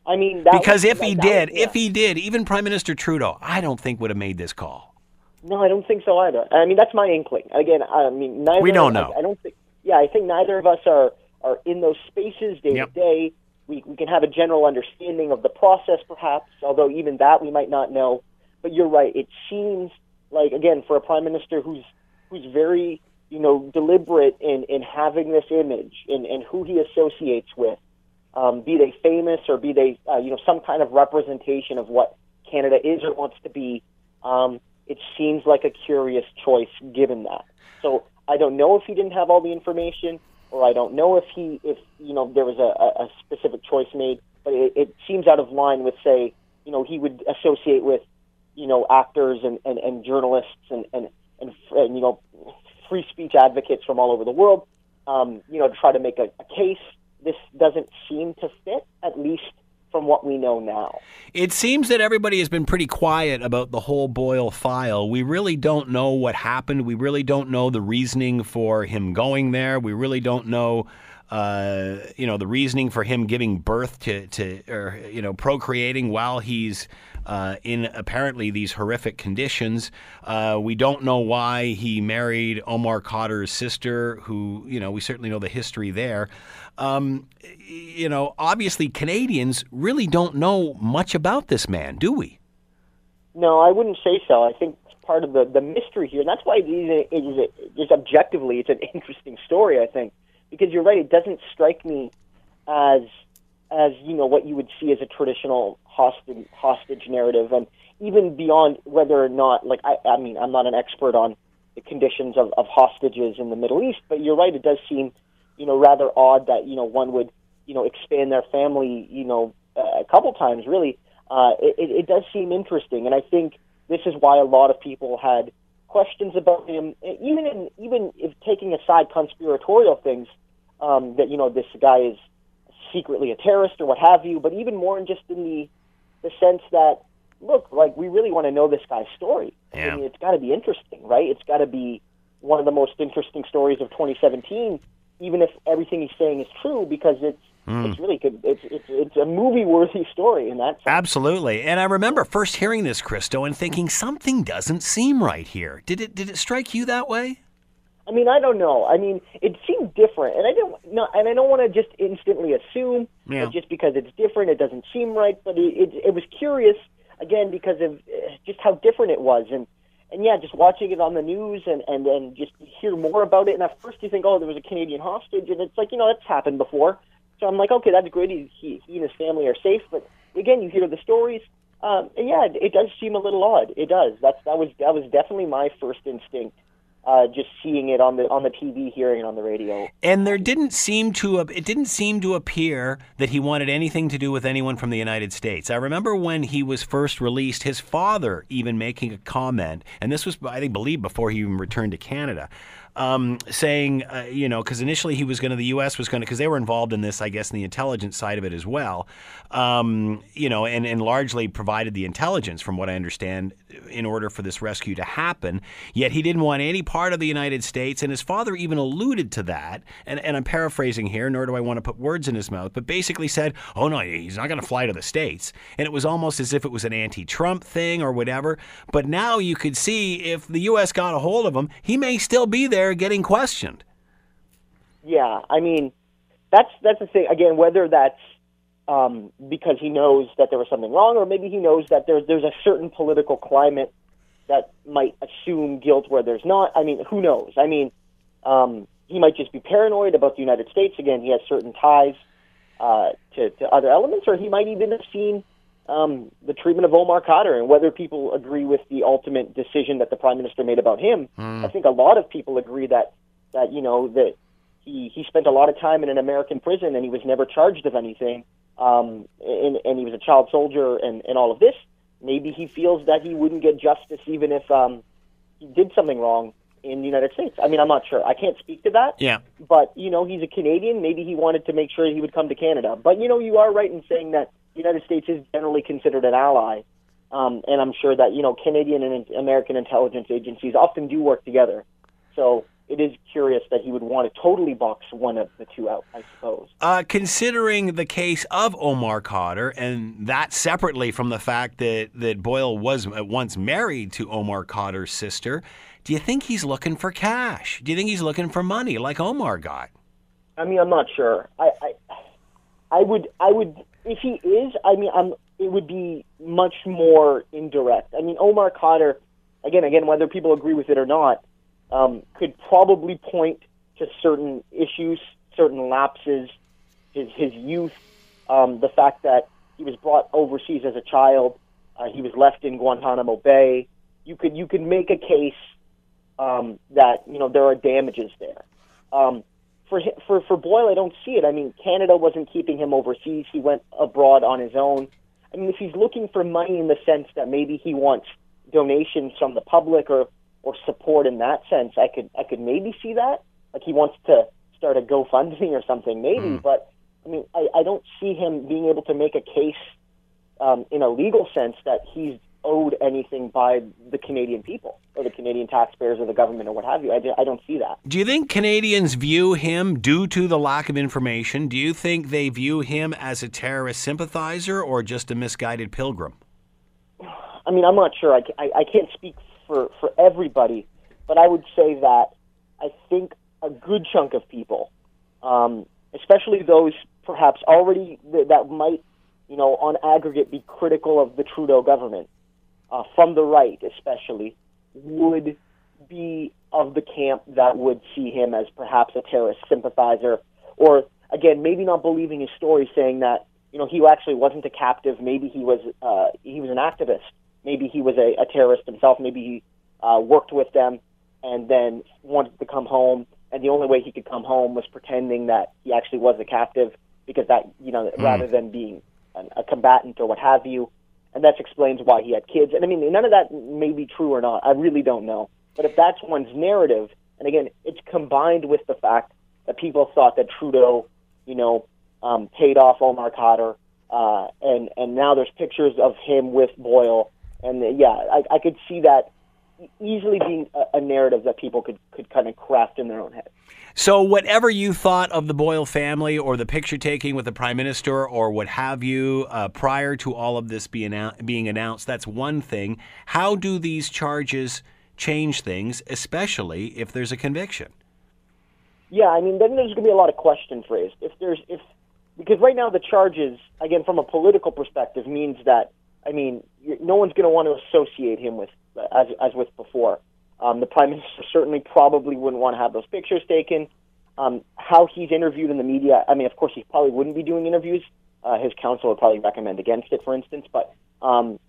Speaker 5: I mean,
Speaker 2: because
Speaker 5: was,
Speaker 2: if he did, was, yeah. if he did, even Prime Minister Trudeau, I don't think would have made this call.
Speaker 5: No, I don't think so either. I mean, that's my inkling. Again, I mean, neither.
Speaker 2: We don't know.
Speaker 5: I, I don't think. Yeah, I think neither of us are are in those spaces day yep. to day. We we can have a general understanding of the process, perhaps. Although even that we might not know. But you're right. It seems like again for a prime minister who's who's very you know deliberate in in having this image and and who he associates with, um, be they famous or be they uh, you know some kind of representation of what Canada is or wants to be. Um, it seems like a curious choice given that. So I don't know if he didn't have all the information, or I don't know if he, if you know, there was a, a specific choice made. But it, it seems out of line with, say, you know, he would associate with, you know, actors and, and, and journalists and, and, and, and, you know, free speech advocates from all over the world, um, you know, to try to make a, a case. This doesn't seem to fit, at least from what we know now.
Speaker 2: It seems that everybody has been pretty quiet about the whole Boyle file. We really don't know what happened. We really don't know the reasoning for him going there. We really don't know. Uh, you know the reasoning for him giving birth to, to or you know procreating while he's uh, in apparently these horrific conditions. Uh, we don't know why he married Omar Khadr's sister, who you know we certainly know the history there. Um, you know, obviously Canadians really don't know much about this man, do we?
Speaker 5: No, I wouldn't say so. I think part of the the mystery here, and that's why it is, it is, is objectively it's an interesting story. I think because you're right, it doesn't strike me as as you know what you would see as a traditional hostage hostage narrative, and even beyond whether or not like I I mean I'm not an expert on the conditions of, of hostages in the Middle East, but you're right, it does seem you know rather odd that you know one would you know expand their family you know a couple times really. Uh, it, it does seem interesting, and I think this is why a lot of people had questions about him, even in, even if taking aside conspiratorial things, um, that you know this guy is secretly a terrorist or what have you, but even more in just in the the sense that look, like we really want to know this guy's story.
Speaker 2: Yeah.
Speaker 5: I mean, it's got to be interesting, right? It's got to be one of the most interesting stories of 2017, even if everything he's saying is true, because it's it's really good. It's it's it's a movie worthy story in that sense.
Speaker 2: Absolutely. And I remember first hearing this, Christo, and thinking something doesn't seem right here. Did it did it strike you that way?
Speaker 5: I mean, I don't know. I mean, it seemed different, and I don't no, and I don't want to just instantly assume
Speaker 2: Yeah.
Speaker 5: that just because it's different, it doesn't seem right. But it, it, it was curious again because of uh, just how different it was, and and yeah, just watching it on the news and and and just hear more about it. And at first, you think, oh, there was a Canadian hostage, and it's like you know that's happened before. So I'm like, okay, that's great. He, he, he and his family are safe. But again, you hear the stories, um, and yeah, it, it does seem a little odd. It does. That's that was that was definitely my first instinct uh, just seeing it on the on the TV, hearing it on the radio.
Speaker 2: And there didn't seem to it didn't seem to appear that he wanted anything to do with anyone from the United States. I remember when he was first released, his father even making a comment, and this was I think believe before he even returned to Canada. Um, saying, uh, you know, because initially he was going to, the U.S. was going to, because they were involved in this, I guess, in the intelligence side of it as well, um, you know, and, and largely provided the intelligence, from what I understand, in order for this rescue to happen. Yet he didn't want any part of the United States, and his father even alluded to that. And, and I'm paraphrasing here, nor do I want to put words in his mouth, but basically said, oh, no, he's not going to fly to the States. And it was almost as if it was an anti Trump thing or whatever. But now you could see if the U.S. got a hold of him, he may still be there getting questioned.
Speaker 5: Yeah, I mean, that's that's the thing. Again, whether that's um, because he knows that there was something wrong, or maybe he knows that there's there's a certain political climate that might assume guilt where there's not. I mean, who knows? I mean, um, he might just be paranoid about the United States. Again, he has certain ties uh, to, to other elements, or he might even have seen um, the treatment of Omar Khadr and whether people agree with the ultimate decision that the prime minister made about him. I think a lot of people agree that that you know that he he spent a lot of time in an American prison and he was never charged of anything. Um, and, and he was a child soldier and, and all of this. Maybe he feels that he wouldn't get justice even if um, he did something wrong in the United States. I mean, I'm not sure. I can't speak to that.
Speaker 2: Yeah.
Speaker 5: But you know, he's a Canadian. Maybe he wanted to make sure he would come to Canada. But you know, you are right in saying that the United States is generally considered an ally. Um, and I'm sure that you know Canadian and American intelligence agencies often do work together. So it is curious that he would want to totally box one of the two out. I suppose.
Speaker 2: Uh, considering the case of Omar Khadr, and that separately from the fact that, that Boyle was at once married to Omar Khadr's sister, do you think he's looking for cash? Do you think he's looking for money like Omar got?
Speaker 5: I mean, I'm not sure. I, I, I would, I would, if he is, I mean, I'm. It would be much more indirect. I mean, Omar Khadr, again, again, whether people agree with it or not, um, could probably point to certain issues, certain lapses, his his youth, um, the fact that he was brought overseas as a child, uh, he was left in Guantanamo Bay. You could you could make a case um, that you know there are damages there. Um, for for for Boyle, I don't see it. I mean, Canada wasn't keeping him overseas; he went abroad on his own. I mean, if he's looking for money in the sense that maybe he wants donations from the public or or support in that sense, I could I could maybe see that. Like he wants to start a GoFundMe or something, maybe. But I mean, I, I don't see him being able to make a case um, in a legal sense that he's owed anything by the Canadian people or the Canadian taxpayers or the government or what have you. I, I don't see that.
Speaker 2: Do you think Canadians view him, due to the lack of information, do you think they view him as a terrorist sympathizer or just a misguided pilgrim?
Speaker 5: I mean, I'm not sure. I, I, I can't speak for, for everybody, but I would say that I think a good chunk of people, um, especially those perhaps already th- that might, you know, on aggregate be critical of the Trudeau government, uh, from the right especially, would be of the camp that would see him as perhaps a terrorist sympathizer, or again, maybe not believing his story, saying that you know he actually wasn't a captive, maybe he was uh, he was an activist, maybe he was a, a terrorist himself, maybe he uh, worked with them and then wanted to come home, and the only way he could come home was pretending that he actually was a captive, because that you know mm. rather than being an, a combatant or what have you, and that explains why he had kids. And I mean, none of that may be true or not. I really don't know. But if that's one's narrative, and again, it's combined with the fact that people thought that Trudeau, you know, um, paid off Omar Khadr, uh, and and now there's pictures of him with Boyle, and yeah, I, I could see that easily being a, a narrative that people could could kind of craft in their own head.
Speaker 2: So, whatever you thought of the Boyle family or the picture taking with the prime minister or what have you uh, prior to all of this being, being announced, that's one thing. How do these charges change things, especially if there's a conviction?
Speaker 5: Yeah, I mean, then there's going to be a lot of questions raised. If there's, if, because right now the charges, again, from a political perspective, means that, I mean, no one's going to want to associate him with, as, as with before. Um, the prime minister certainly probably wouldn't want to have those pictures taken. Um, how he's interviewed in the media, I mean, of course, he probably wouldn't be doing interviews. Uh, his counsel would probably recommend against it, for instance, but um,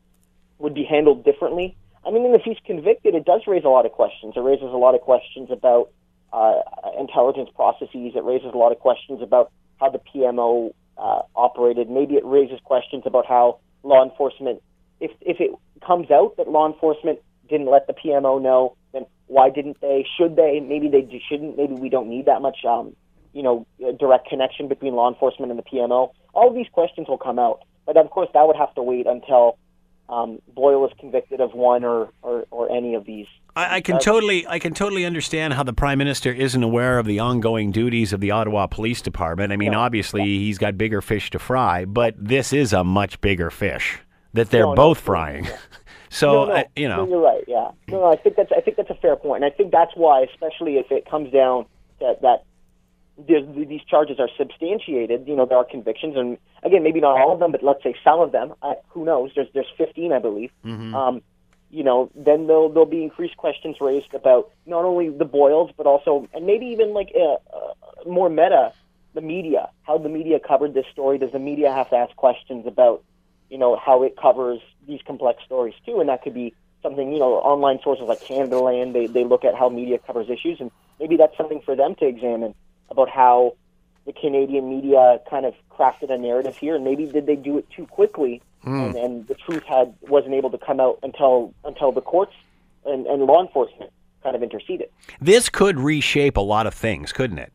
Speaker 5: would be handled differently. I mean, if he's convicted, it does raise a lot of questions. It raises a lot of questions about uh, intelligence processes. It raises a lot of questions about how the PMO uh, operated. Maybe it raises questions about how law enforcement, if if it comes out that law enforcement didn't let the PMO know, then why didn't they? Should they? Maybe they shouldn't. Maybe we don't need that much, um, you know, direct connection between law enforcement and the PMO. All these questions will come out, but of course that would have to wait until um, Boyle is convicted of one or, or, or any of these.
Speaker 2: I, I can totally I can totally understand how the prime minister isn't aware of the ongoing duties of the Ottawa Police Department. I mean, no, obviously yeah. he's got bigger fish to fry, but this is a much bigger fish that they're no, both no, frying. Yeah. So
Speaker 5: no, no,
Speaker 2: I, you know,
Speaker 5: you're right. Yeah, no, no, I think that's I think that's a fair point. point, and I think that's why, especially if it comes down that that these charges are substantiated. You know, there are convictions, and again, maybe not all of them, but let's say some of them. I, who knows? There's there's 15, I believe. Mm-hmm. Um, you know, then there'll there'll be increased questions raised about not only the Boyles, but also, and maybe even like uh, uh, more meta, the media. How the media covered this story? Does the media have to ask questions about you know, how it covers these complex stories too. And that could be something, you know, online sources like Canadaland, they, they look at how media covers issues. And maybe that's something for them to examine about how the Canadian media kind of crafted a narrative here. And maybe did they do it too quickly? Mm. And, and the truth had wasn't able to come out until until the courts and, and law enforcement kind of interceded.
Speaker 2: This could reshape a lot of things, couldn't it?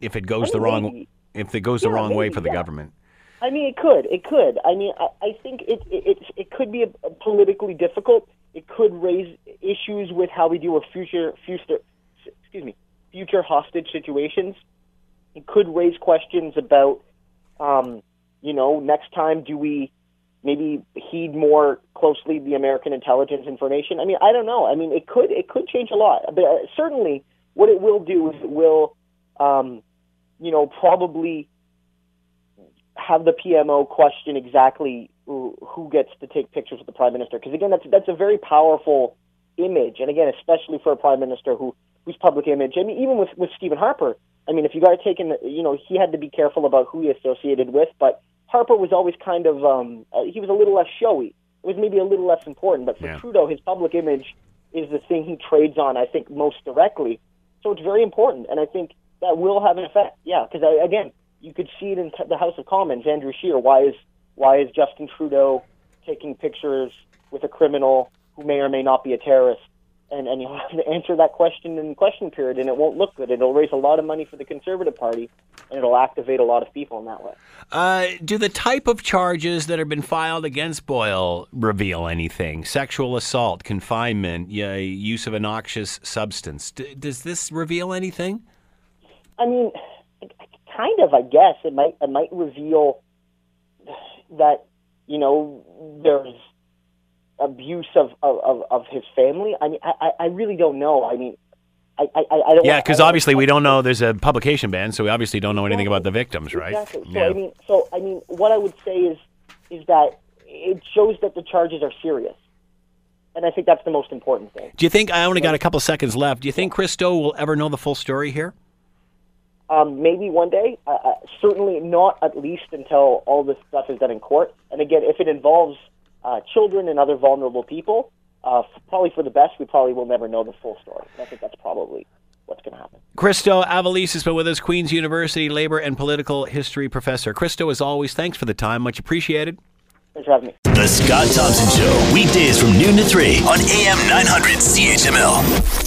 Speaker 2: If it goes I mean, the wrong maybe. if it goes yeah, the wrong maybe, way for the yeah. government.
Speaker 5: I mean, it could. It could. I mean, I, I think it, it it could be a, a politically difficult. It could raise issues with how we deal with future future excuse me future hostage situations. It could raise questions about, um, you know, next time do we maybe heed more closely the American intelligence information? I mean, I don't know. I mean, it could it could change a lot, but uh, certainly what it will do is it will, um, you know, probably have the PMO question exactly who gets to take pictures with the prime minister because again that's that's a very powerful image and again especially for a prime minister who whose public image I mean even with with Stephen Harper I mean if you got taken you know he had to be careful about who he associated with but Harper was always kind of um uh, he was a little less showy it was maybe a little less important but for yeah. Trudeau his public image is the thing he trades on I think most directly so it's very important and I think that will have an effect yeah because again you could see it in the House of Commons. Andrew Scheer, why is why is Justin Trudeau taking pictures with a criminal who may or may not be a terrorist? And and you'll have to answer that question in question period, and it won't look good. It'll raise a lot of money for the Conservative Party, and it'll activate a lot of people in that way.
Speaker 2: Uh, do the type of charges that have been filed against Boyle reveal anything? Sexual assault, confinement, yeah, use of a noxious substance. D- does this reveal anything?
Speaker 5: I mean, kind of. I guess it might. It might reveal that you know there's abuse of of, of his family. I mean, I, I really don't know. I mean, I, I, I don't.
Speaker 2: Yeah, because obviously we don't know. There's a publication ban, so we obviously don't know anything about the victims, right?
Speaker 5: Exactly. So
Speaker 2: Yeah.
Speaker 5: I mean, so I mean, what I would say is is that it shows that the charges are serious, and I think that's the most important thing.
Speaker 2: Do you think I only got a couple seconds left? Do you think Christo will ever know the full story here?
Speaker 5: Um, maybe one day. Uh, uh, certainly not at least until all this stuff is done in court. And again, if it involves uh, children and other vulnerable people, uh, f- probably for the best. We probably will never know the full story. And I think that's probably what's going to happen.
Speaker 2: Christo Aivalis has been with us, Queen's University labor and political history professor. Christo, as always, thanks for the time. Much appreciated.
Speaker 5: Thanks for having me.
Speaker 1: The Scott Thompson Show, weekdays from noon to 3 on AM 900 CHML.